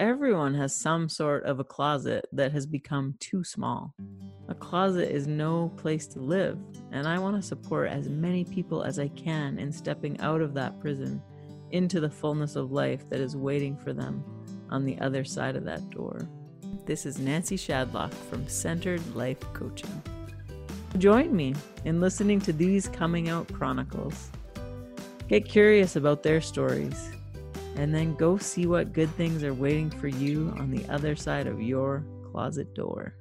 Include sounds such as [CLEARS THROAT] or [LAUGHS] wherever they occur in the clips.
Everyone has some sort of a closet that has become too small. A closet is no place to live, and I want to support as many people as I can in stepping out of that prison into the fullness of life that is waiting for them on the other side of that door. This is Nancy Shadlock from Centered Life Coaching. Join me in listening to these coming out chronicles. Get curious about their stories and then go see what good things are waiting for you on the other side of your closet door.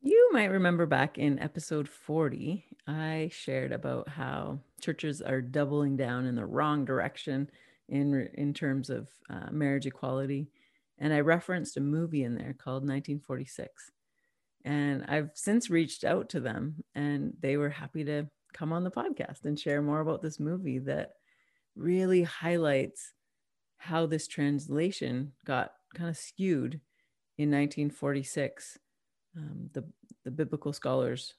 You might remember back in episode 40, I shared about how churches are doubling down in the wrong direction in, in terms of uh, marriage equality. And I referenced a movie in there called 1946. And I've since reached out to them, and they were happy to come on the podcast and share more about this movie that really highlights how this translation got kind of skewed in 1946. Um, the, the biblical scholars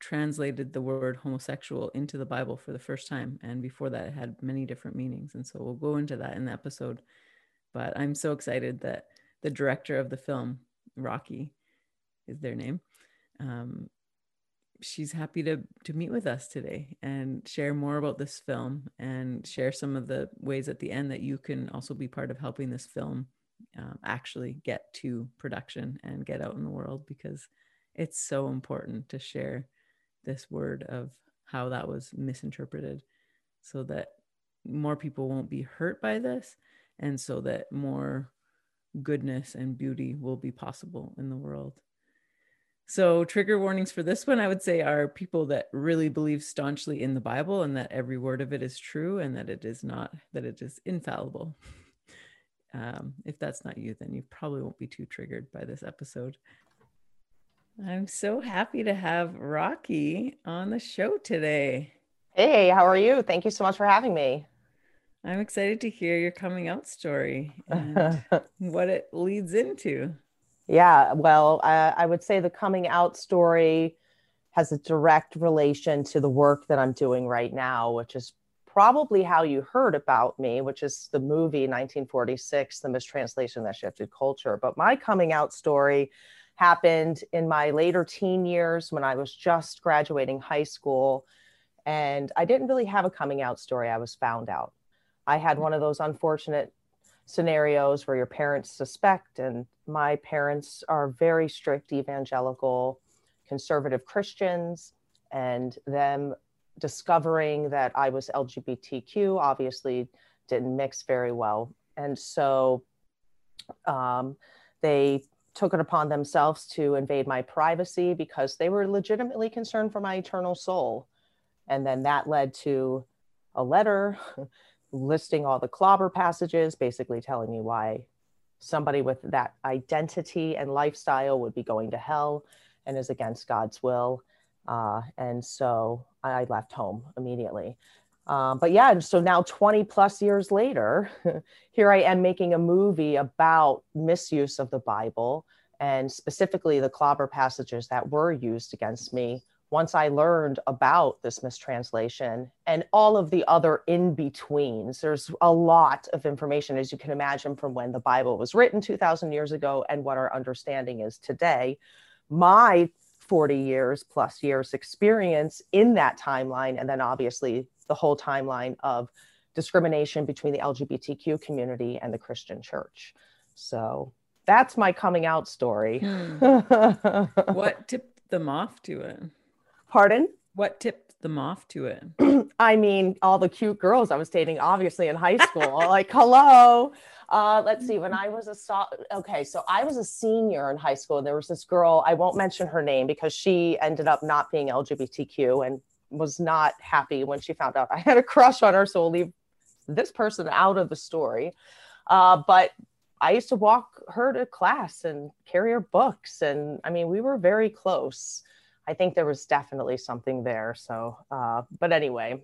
translated the word homosexual into the Bible for the first time. And before that, it had many different meanings. And so we'll go into that in the episode. But I'm so excited that the director of the film, Rocky, is their name, um, she's happy to to meet with us today and share more about this film and share some of the ways at the end that you can also be part of helping this film um, actually get to production and get out in the world because it's so important to share this word of how that was misinterpreted so that more people won't be hurt by this and so that more goodness and beauty will be possible in the world so, trigger warnings for this one, I would say, are people that really believe staunchly in the Bible and that every word of it is true and that it is not, that it is infallible. [LAUGHS] Um, if that's not you, then you probably won't be too triggered by this episode. I'm so happy to have Rocky on the show today. Hey, how are you? Thank you so much for having me. I'm excited to hear your coming out story [LAUGHS] and what it leads into. Yeah, well, I, I would say the coming out story has a direct relation to the work that I'm doing right now, which is probably how you heard about me, which is the movie 1946, The Mistranslation That Shifted Culture. But my coming out story happened in my later teen years when I was just graduating high school. And I didn't really have a coming out story, I was found out. I had one of those unfortunate scenarios where your parents suspect and my parents are very strict evangelical conservative christians and them discovering that i was lgbtq obviously didn't mix very well. And so um, they took it upon themselves to invade my privacy because they were legitimately concerned for my eternal soul. And then that led to a letter [LAUGHS] listing all the clobber passages, basically telling me why somebody with that identity and lifestyle would be going to hell and is against God's will. Uh, and so I left home immediately. Um, but yeah, so now 20 plus years later, [LAUGHS] here I am making a movie about misuse of the Bible and specifically the clobber passages that were used against me once I learned about this mistranslation and all of the other in betweens, there's a lot of information, as you can imagine, from when the Bible was written 2,000 years ago and what our understanding is today. My 40 years plus years experience in that timeline, and then obviously the whole timeline of discrimination between the LGBTQ community and the Christian church. So that's my coming out story. Hmm. [LAUGHS] what tipped them off to it? Pardon? What tipped them off to it? [CLEARS THROAT] I mean, all the cute girls I was dating, obviously in high school. [LAUGHS] like, hello. Uh, let's see. When I was a so- okay, so I was a senior in high school. There was this girl. I won't mention her name because she ended up not being LGBTQ and was not happy when she found out I had a crush on her. So we'll leave this person out of the story. Uh, but I used to walk her to class and carry her books, and I mean, we were very close. I think there was definitely something there. So, uh, but anyway,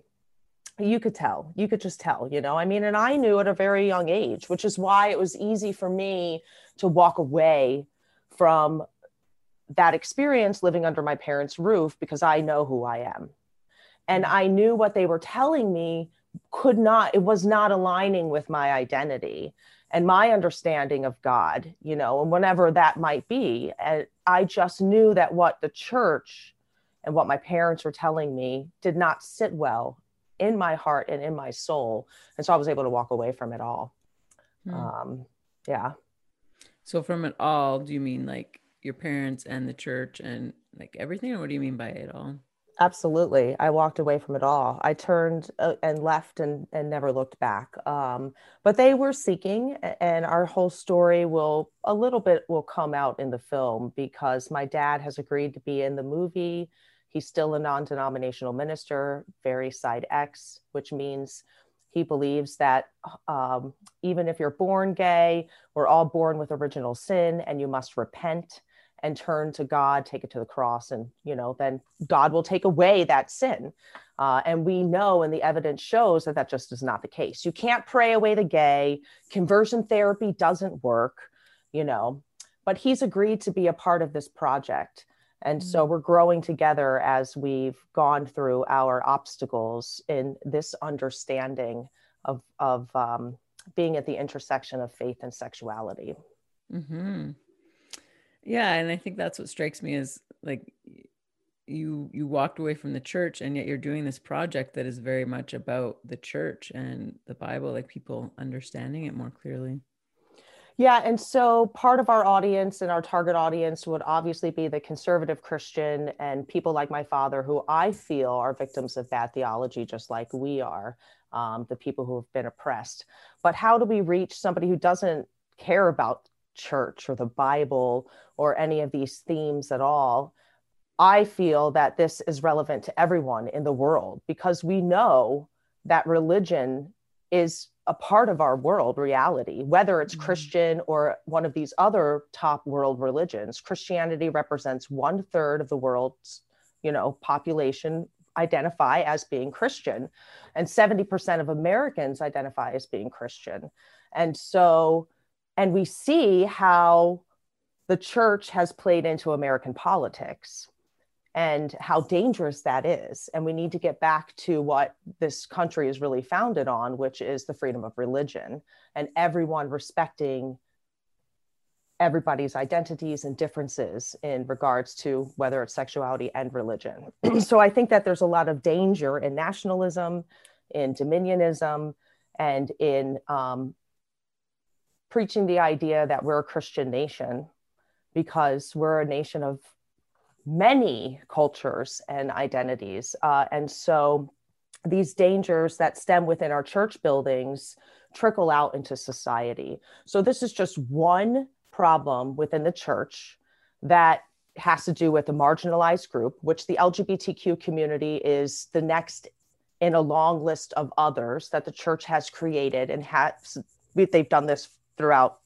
you could tell, you could just tell, you know, I mean, and I knew at a very young age, which is why it was easy for me to walk away from that experience living under my parents' roof because I know who I am. And I knew what they were telling me could not it was not aligning with my identity and my understanding of god you know and whenever that might be and i just knew that what the church and what my parents were telling me did not sit well in my heart and in my soul and so i was able to walk away from it all. Mm. um, yeah. So from it all do you mean like your parents and the church and like everything or what do you mean by it all absolutely. I walked away from it all. I turned uh, and left and and never looked back um, but they were seeking and our whole story will a little bit will come out in the film because my dad has agreed to be in the movie. He's still a non-denominational minister very side x which means he believes that um, even if you're born gay we're all born with original sin and you must repent and turn to God, take it to the cross, and you know, then God will take away that sin. Uh, and we know, and the evidence shows that that just is not the case. You can't pray away the gay. Conversion therapy doesn't work, you know. But he's agreed to be a part of this project. And mm-hmm. so we're growing together as we've gone through our obstacles in this understanding of, of um, being at the intersection of faith and sexuality. Mm-hmm. Yeah, and I think that's what strikes me is like you you walked away from the church and yet you're doing this project that is very much about the church and the Bible, like people understanding it more clearly. Yeah, and so part of our audience and our target audience would obviously be the conservative Christian and people like my father, who I feel are victims of bad theology, just like we are, um, the people who have been oppressed. But how do we reach somebody who doesn't care about church or the Bible or any of these themes at all, I feel that this is relevant to everyone in the world because we know that religion is a part of our world reality, whether it's mm-hmm. Christian or one of these other top world religions. Christianity represents one third of the world's, you know, population identify as being Christian, and 70% of Americans identify as being Christian. And so and we see how the church has played into American politics and how dangerous that is. And we need to get back to what this country is really founded on, which is the freedom of religion and everyone respecting everybody's identities and differences in regards to whether it's sexuality and religion. [CLEARS THROAT] so I think that there's a lot of danger in nationalism, in dominionism, and in um, preaching the idea that we're a Christian nation because we're a nation of many cultures and identities. Uh, and so these dangers that stem within our church buildings trickle out into society. So this is just one problem within the church that has to do with a marginalized group, which the LGBTQ community is the next in a long list of others that the church has created and has they've done this throughout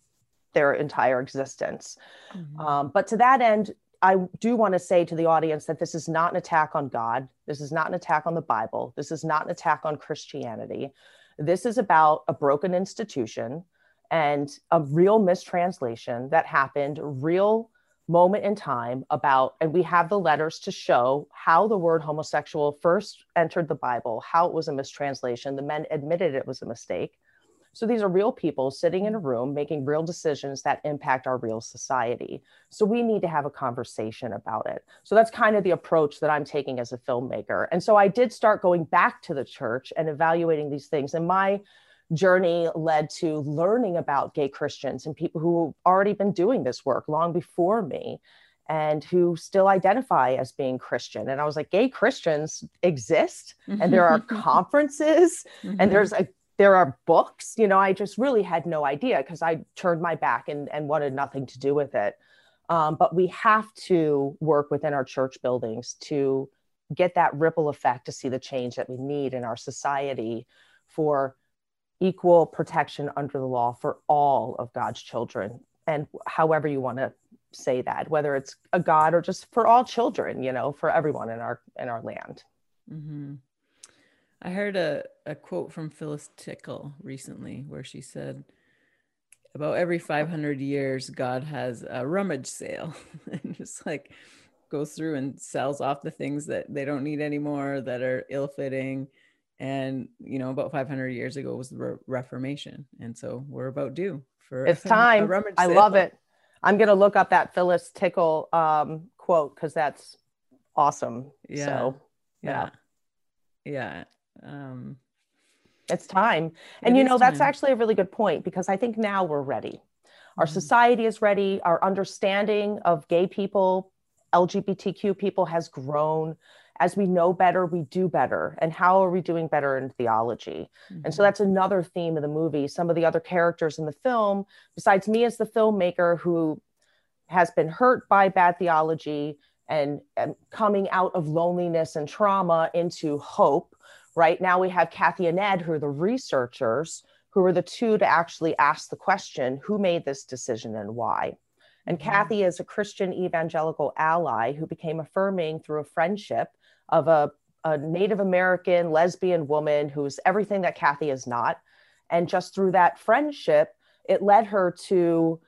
their entire existence. Mm-hmm. Um, but to that end, I do want to say to the audience that this is not an attack on God. This is not an attack on the Bible. This is not an attack on Christianity. This is about a broken institution and a real mistranslation that happened, real moment in time about, and we have the letters to show how the word homosexual first entered the Bible, how it was a mistranslation. The men admitted it was a mistake. So these are real people sitting in a room making real decisions that impact our real society. So we need to have a conversation about it. So that's kind of the approach that I'm taking as a filmmaker. And so I did start going back to the church and evaluating these things. And my journey led to learning about gay Christians and people who have already been doing this work long before me and who still identify as being Christian. And I was like, gay Christians exist, and there are [LAUGHS] conferences, mm-hmm. and there's a there are books you know i just really had no idea because i turned my back and, and wanted nothing to do with it. Um, but we have to work within our church buildings to get that ripple effect to see the change that we need in our society for equal protection under the law for all of god's children. And however you want to say that whether it's a god or just for all children you know for everyone in our in our land. Mm-hmm. I heard a, a quote from Phyllis Tickle recently where she said, about every 500 years, God has a rummage sale. [LAUGHS] And just like goes through and sells off the things that they don't need anymore that are ill fitting and you know about 500 years ago was the Re- reformation. And so we're about due for it's [LAUGHS] time. i love it. I'm going to look up that phyllis tickle um, quote because that's awesome. Yeah. So yeah. Yeah um, it's time. And It you know that's time. actually a really good point because i think now we're ready. Our Mhm. society is ready. Our understanding of gay people lgbtq people has grown. As we know better we do better. And how are we doing better in theology? And so Mhm. that's another theme of the movie. Some of the other characters in the film besides me as the filmmaker who has been hurt by bad theology and, and coming out of loneliness and trauma into hope right now we have kathy and ed who are the researchers who are the two to actually ask the question who made this decision and why? And Mhm. kathy is a christian evangelical ally who became affirming through a friendship of a, a native american lesbian woman who's everything that kathy is not. And just through that friendship it led her to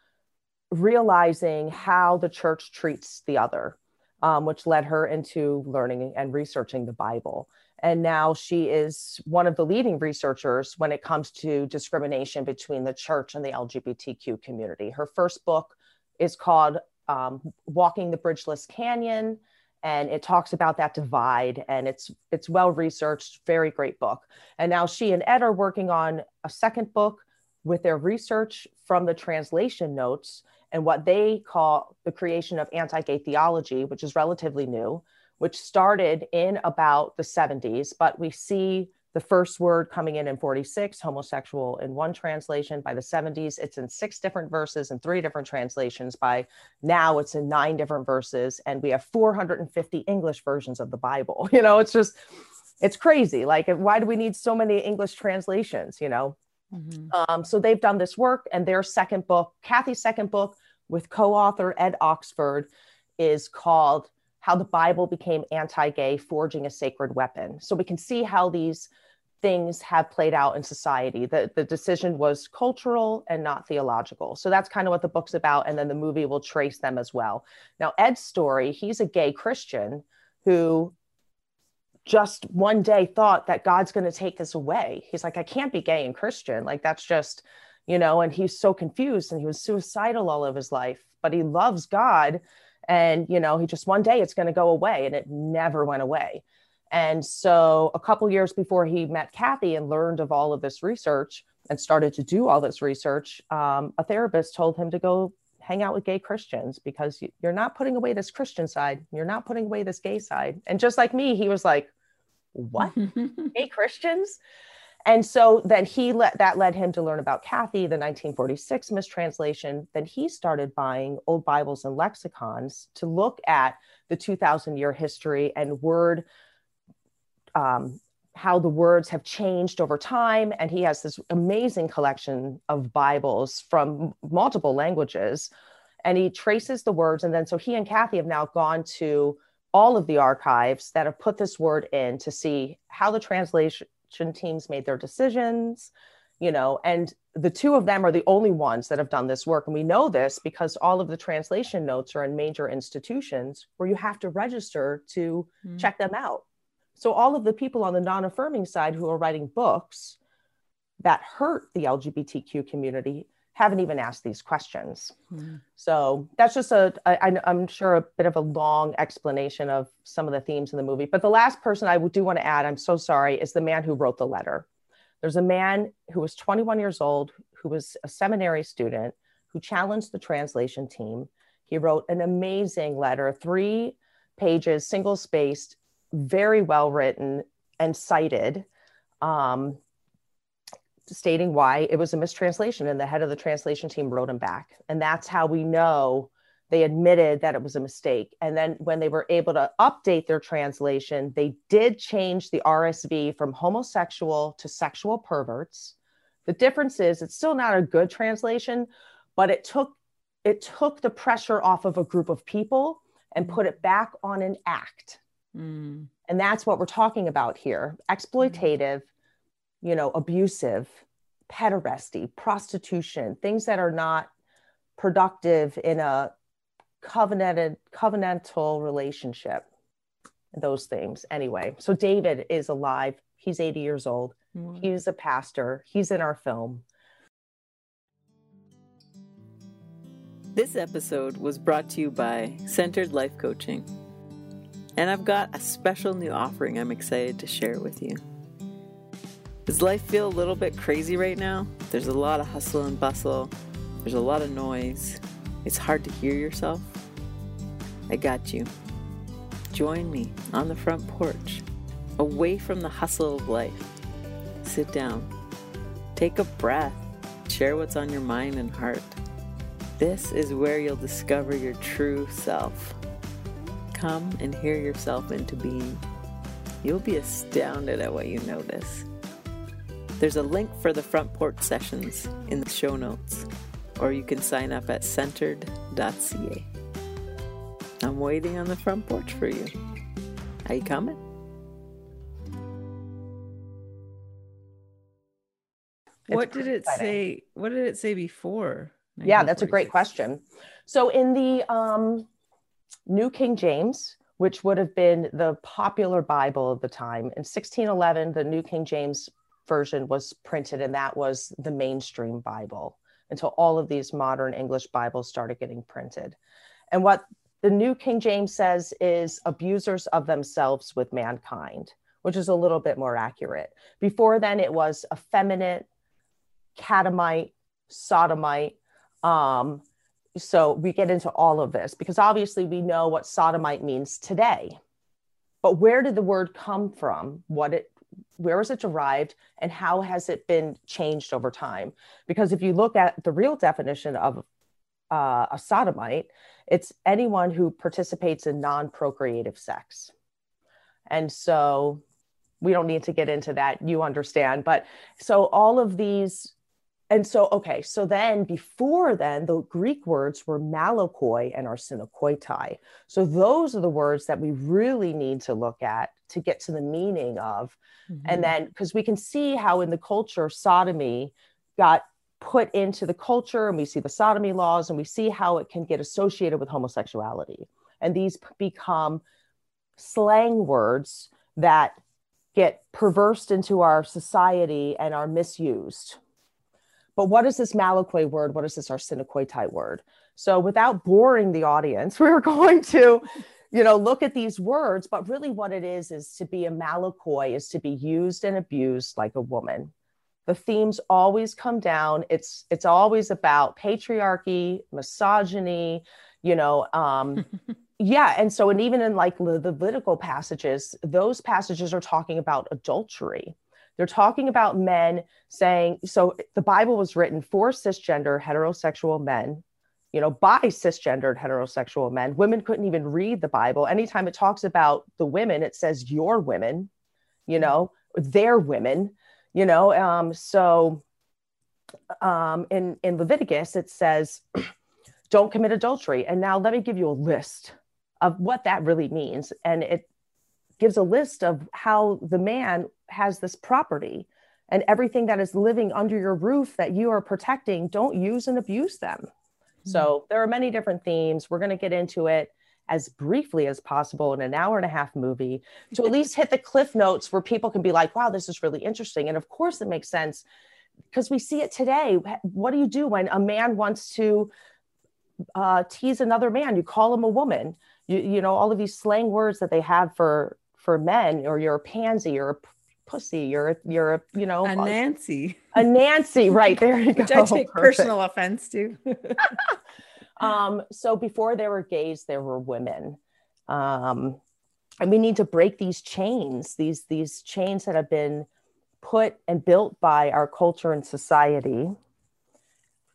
realizing how the church treats the other um, which led her into learning and researching the bible and now she is one of the leading researchers when it comes to discrimination between the church and the LGBTQ community. Her first book is called um, Walking the Bridgeless Canyon, and it talks about that divide. And it's it's well researched, very great book. And now she and Ed are working on a second book with their research from the translation notes and what they call the creation of anti-gay theology, which is relatively new which started in about the 70s, but we see the first word coming in in 46, homosexual in one translation. By the 70s, it's in six different verses and three different translations. By now, it's in nine different verses, and we have 450 English versions of the Bible. [LAUGHS] You know, it's just, it's crazy. Like, why do we need so many English translations? You know, Mhm. um, so they've done this work, and their second book, Kathy's second book with co author Ed Oxford, is called How the Bible Became Anti Gay, Forging a Sacred Weapon. So we can see how these things have played out in society. The, the decision was cultural and not theological. So that's kind of what the book's about. And then the movie will trace them as well. Now, Ed's story, he's a gay Christian who just one day thought that God's going to take this away. He's like, I can't be gay and Christian. Like, that's just, you know, and he's so confused and he was suicidal all of his life, but he loves God. And, you know, he just one day it's going to go away and it never went away. And so a couple years before he met Kathy and learned of all of this research and started to do all this research, um, a therapist told him to go hang out with gay Christians because you- you're not putting away this Christian side. You're not putting away this gay side. And just like me, he was like, what? [LAUGHS] gay Christians. And so then he let that led him to learn about Kathy, the 1946 mistranslation. Then he started buying old Bibles and lexicons to look at the 2000 year history and word, um, how the words have changed over time. And he has this amazing collection of Bibles from multiple languages. And he traces the words. And then so he and Kathy have now gone to all of the archives that have put this word in to see how the translation teams made their decisions you know and the two of them are the only ones that have done this work and we know this because all of the translation notes are in major institutions where you have to register to Mm. check them out so all of the people on the non-affirming side who are writing books that hurt the lgbtq community haven't even asked these questions Mhm. so that's just a, I- I'm sure a bit of a long explanation of some of the themes in the movie. But the last person I do want to add, I'm so sorry, is the man who wrote the letter. There's a man who was 21 years old, who was a seminary student, who challenged the translation team. He wrote an amazing letter, three pages, single spaced, very well written and cited. Um, stating why it was a mistranslation and the head of the translation team wrote him back. And that's how we know they admitted that it was a mistake. And then when they were able to update their translation they did change the rsv from homosexual to sexual perverts. The difference is it's still not a good translation but it took it took the pressure off of a group of people and put it back on an act. Mm. and that's what we're talking about here. Exploitative you know abusive pederasty prostitution things that are not productive in a covenanted covenantal relationship those things anyway so david is alive He's 80 years old. He's a pastor. He's in our film. This episode was brought to you by Centered Life Coaching. And I've got a special new offering I'm excited to share with you. Does life feel a little bit crazy right now? There's a lot of hustle and bustle, there's a lot of noise. It's hard to hear yourself. I got you. Join me on the front porch, away from the hustle of life. Sit down, take a breath, share what's on your mind and heart. This is where you'll discover your true self. Come and hear yourself into being. You'll be astounded at what you notice. There's a link for the front porch sessions in the show notes, or you can sign up at centered.ca. I'm waiting on the front porch for you. Are you coming? what did it exciting. say? What did it say before? Yeah, that's a great question. So in the um, New King James, which would have been the popular Bible of the time, in 1611, the New King James version was printed, and that was the mainstream Bible until all of these modern English Bibles started getting printed. And what the New King James says is abusers of themselves with mankind, which is a little bit more accurate. Before then, it was effeminate, catamite, sodomite. Um, so we get into all of this because obviously we know what sodomite means today. But where did the word come from? What it where is it derived and how has it been changed over time? Because if you look at the real definition of uh, a sodomite it's anyone who participates in non-procreative sex. And so we don't need to get into that you understand but so all of these and so okay so then before then the greek words were malakoi and arsenokoitai so those are the words that we really need to look at to get to the meaning of. Mm-hmm. and then because we can see how in the culture sodomy got put into the culture and we see the sodomy laws and we see how it can get associated with homosexuality. And these become slang words that get perversed into our society and are misused but what is this malakoi word? What is this arsenokoitai word? So without boring the audience [LAUGHS] we're going to you know look at these words. But really what it is is to be a malakoi is to be used and abused like a woman. The themes always come down. It's it's always about patriarchy misogyny you know um [LAUGHS] yeah. And so and even in like the levitical passages those passages are talking about adultery they're talking about men saying so the bible was written for cisgender heterosexual men you know, by cisgendered heterosexual men. Women couldn't even read the Bible. Anytime it talks about the women, it says your women, you know, their women, you know. Um, so um, in, in Leviticus, it says, [CLEARS THROAT] don't commit adultery. And now let me give you a list of what that really means. And it gives a list of how the man has this property and everything that is living under your roof that you are protecting, don't use and abuse them. So mm-hmm. there are many different themes. We're going to get into it as briefly as possible in an hour and a half movie to at least hit the cliff notes where people can be like, wow, this is really interesting. And of course, it makes sense because we see it today. What do you do when a man wants to uh, tease another man? You call him a woman. You, you know, all of these slang words that they have for for men, or you're a pansy, or a pussy. You're a, you're a, you know, a Nancy. A Nancy, [LAUGHS] right there you Which go. I take Perfect. personal offense to. [LAUGHS] um, so before there were gays, there were women. Um, and we need to break these chains, these these chains that have been put and built by our culture and society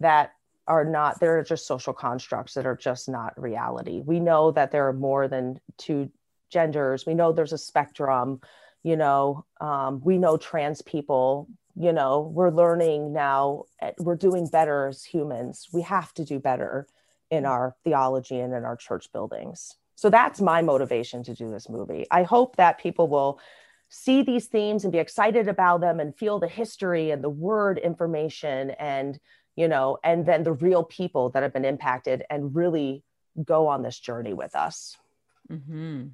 that are not they're just social constructs that are just not reality. We know that there are more than two genders. We know there's a spectrum you know um, we know trans people you know we're learning now eh, we're doing better as humans. We have to do better in our theology and in our church buildings. So that's my motivation to do this movie. I hope that people will see these themes and be excited about them and feel the history and the word information and you know and then the real people that have been impacted and really go on this journey with us. Mm-hmm.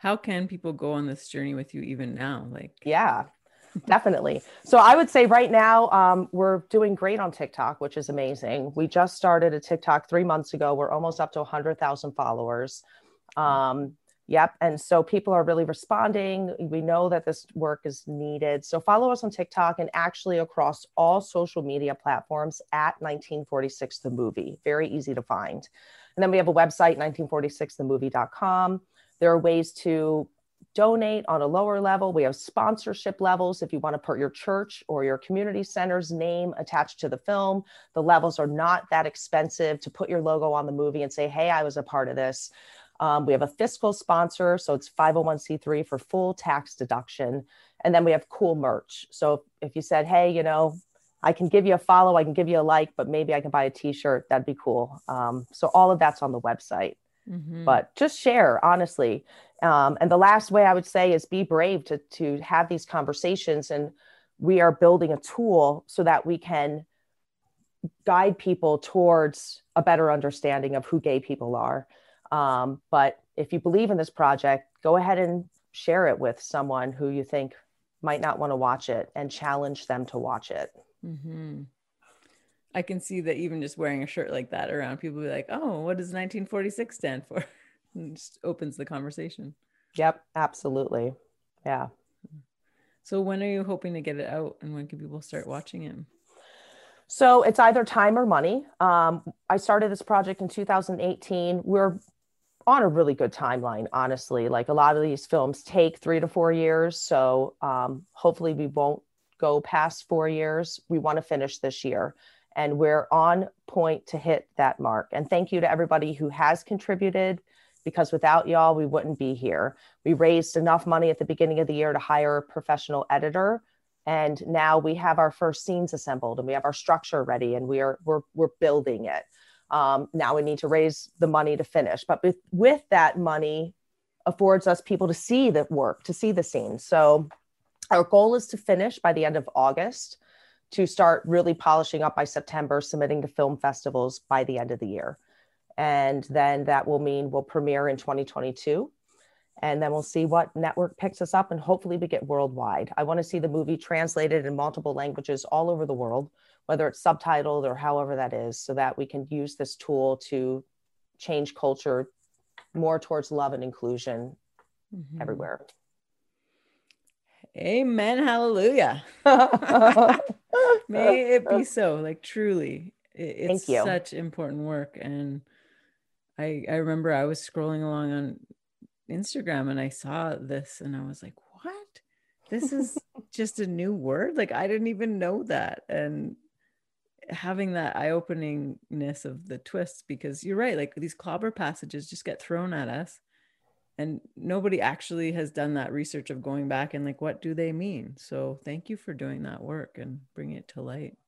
How can people go on this journey with you even now? Like, yeah, definitely. So I would say right now um, we're doing great on TikTok, which is amazing. We just started a TikTok three months ago. We're almost up to 100,000 followers. Um, yep. And so people are really responding. We know that this work is needed. So follow us on TikTok and actually across all social media platforms at 1946 The Movie. Very easy to find. And then we have a website, 1946themovie.com. There are ways to donate on a lower level. We have sponsorship levels if you want to put your church or your community center's name attached to the film. The levels are not that expensive to put your logo on the movie and say, hey, I was a part of this. Um, we have a fiscal sponsor, so it's 501c3 for full tax deduction. And then we have cool merch. So if you said, hey, you know, I can give you a follow, I can give you a like, but maybe I can buy a t shirt, that'd be cool. Um, so all of that's on the website. Mm-hmm. But just share, honestly. Um, and the last way I would say is be brave to, to have these conversations. And we are building a tool so that we can guide people towards a better understanding of who gay people are. Um, but if you believe in this project, go ahead and share it with someone who you think might not want to watch it and challenge them to watch it. Mm-hmm. I can see that even just wearing a shirt like that around people be like, oh, what does 1946 stand for? [LAUGHS] and just opens the conversation. Yep, absolutely. Yeah. So when are you hoping to get it out and when can people start watching it? So it's either time or money. Um, I started this project in 2018. We're on a really good timeline, honestly. Like a lot of these films take three to four years. So um, hopefully we won't go past four years. We want to finish this year and we're on point to hit that mark. And thank you to everybody who has contributed because without y'all, we wouldn't be here. We raised enough money at the beginning of the year to hire a professional editor. And now we have our first scenes assembled and we have our structure ready and we are we're we're building it. Um, now we need to raise the money to finish. But with, with that money affords us people to see the work, to see the scenes. So our goal is to finish by the end of August to start really polishing up by September, submitting to film festivals by the end of the year. And then that will mean we'll premiere in 2022. And then we'll see what network picks us up and hopefully we get worldwide. I want to see the movie translated in multiple languages all over the world, whether it's subtitled or however that is, so that we can use this tool to change culture more towards love and inclusion mm-hmm. everywhere. Amen. Hallelujah. [LAUGHS] [LAUGHS] [LAUGHS] May it be so. Like truly, it's such important work. And I I remember I was scrolling along on Instagram and I saw this and I was like, what? This is [LAUGHS] just a new word. Like I didn't even know that. And having that eye-openingness of the twists because you're right like these clobber passages just get thrown at us and nobody actually has done that research of going back and like what do they mean? So thank you for doing that work and bringing it to light.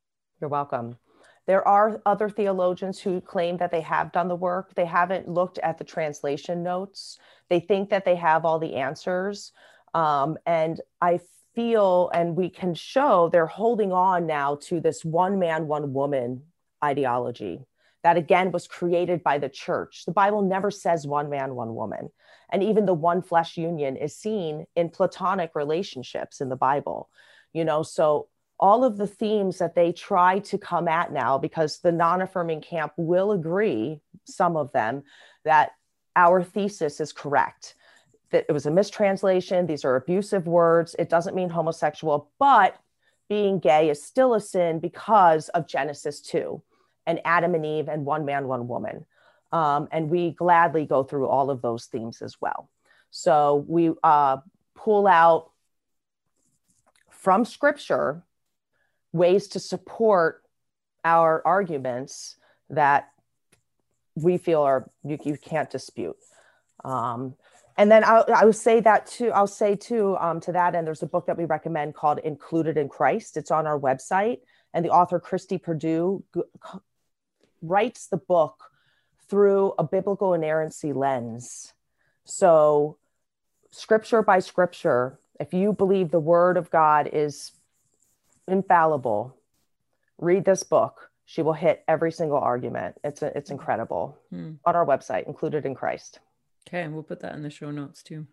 You're welcome. There are other theologians who claim that they have done the work. They haven't looked at the translation notes. They think that they have all the answers. Um, and i feel and we can show they're holding on now to this one man one woman ideology that again was created by the church. The bible never says one man one woman. And even the one flesh union is seen in platonic relationships in the bible you know? So all of the themes that they try to come at now because the non-affirming camp will agree some of them that our thesis is correct that it was a mistranslation these are abusive words it doesn't mean homosexual but being gay is still a sin because of genesis 2 and adam and eve and one man one woman um, and we gladly go through all of those themes as well. So we uh, pull out from scripture ways to support our arguments that we feel are you, you can't dispute. Um, and then I, would say that too. I'll say too um, to that end. There's a book that we recommend called "Included in Christ." It's on our website, and the author Christy Purdue writes the book through a biblical inerrancy lens. So, scripture by scripture, if you believe the word of God is infallible, read this book. She will hit every single argument. It's a, it's incredible. Hmm. On our website, included in Christ. Okay, and we'll put that in the show notes too.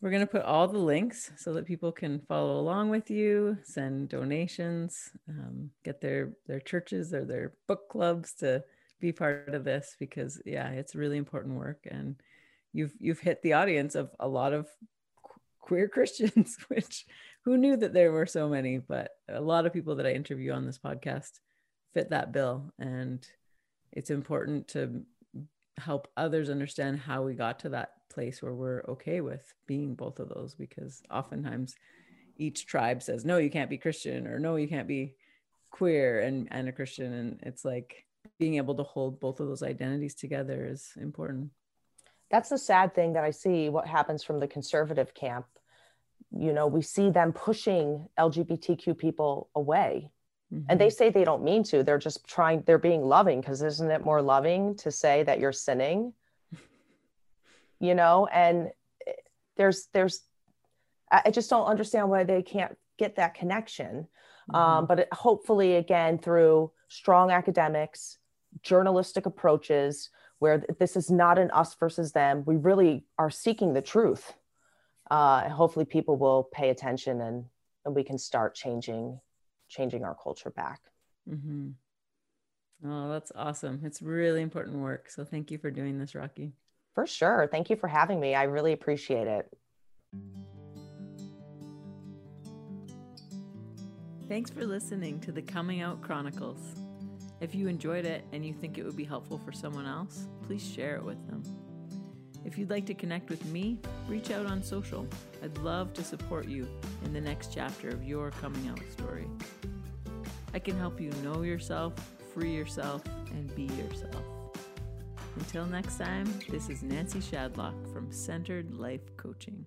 We're going to put all the links so that people can follow along with you, send donations, um, get their their churches or their book clubs to be part of this because yeah, it's really important work and you've you've hit the audience of a lot of queer [LAUGHS] Christians, which who knew that there were so many, but a lot of people that I interview on this podcast fit that bill. And it's important to help others understand how we got to that place where we're okay with being both of those because oftentimes each tribe says no you can't be christian or no you can't be queer and, and a christian and it's like being able to hold both of those identities together is important. That's the sad thing that i see what happens from the conservative camp. You know we see them pushing lgbtq people away mm-hmm. and they say they don't mean to. They're just trying they're being loving because isn't it more loving to say that you're sinning you know and there's there's i just don't understand why they can't get that connection. Um, mm-hmm. um, but it, hopefully again through strong academics journalistic approaches where this is not an us versus them we really are seeking the truth. Uh, hopefully people will pay attention and, and we can start changing changing our culture back. Mm-hmm. oh that's awesome. It's really important work. So thank you for doing this rocky for sure thank you for having me i really appreciate it thanks for listening to the coming out chronicles if you enjoyed it and you think it would be helpful for someone else please share it with them if you'd like to connect with me, reach out on social. I'd love to support you in the next chapter of your coming out story. I can help you know yourself, free yourself, and be yourself. Until next time, this is Nancy Shadlock from Centered Life Coaching.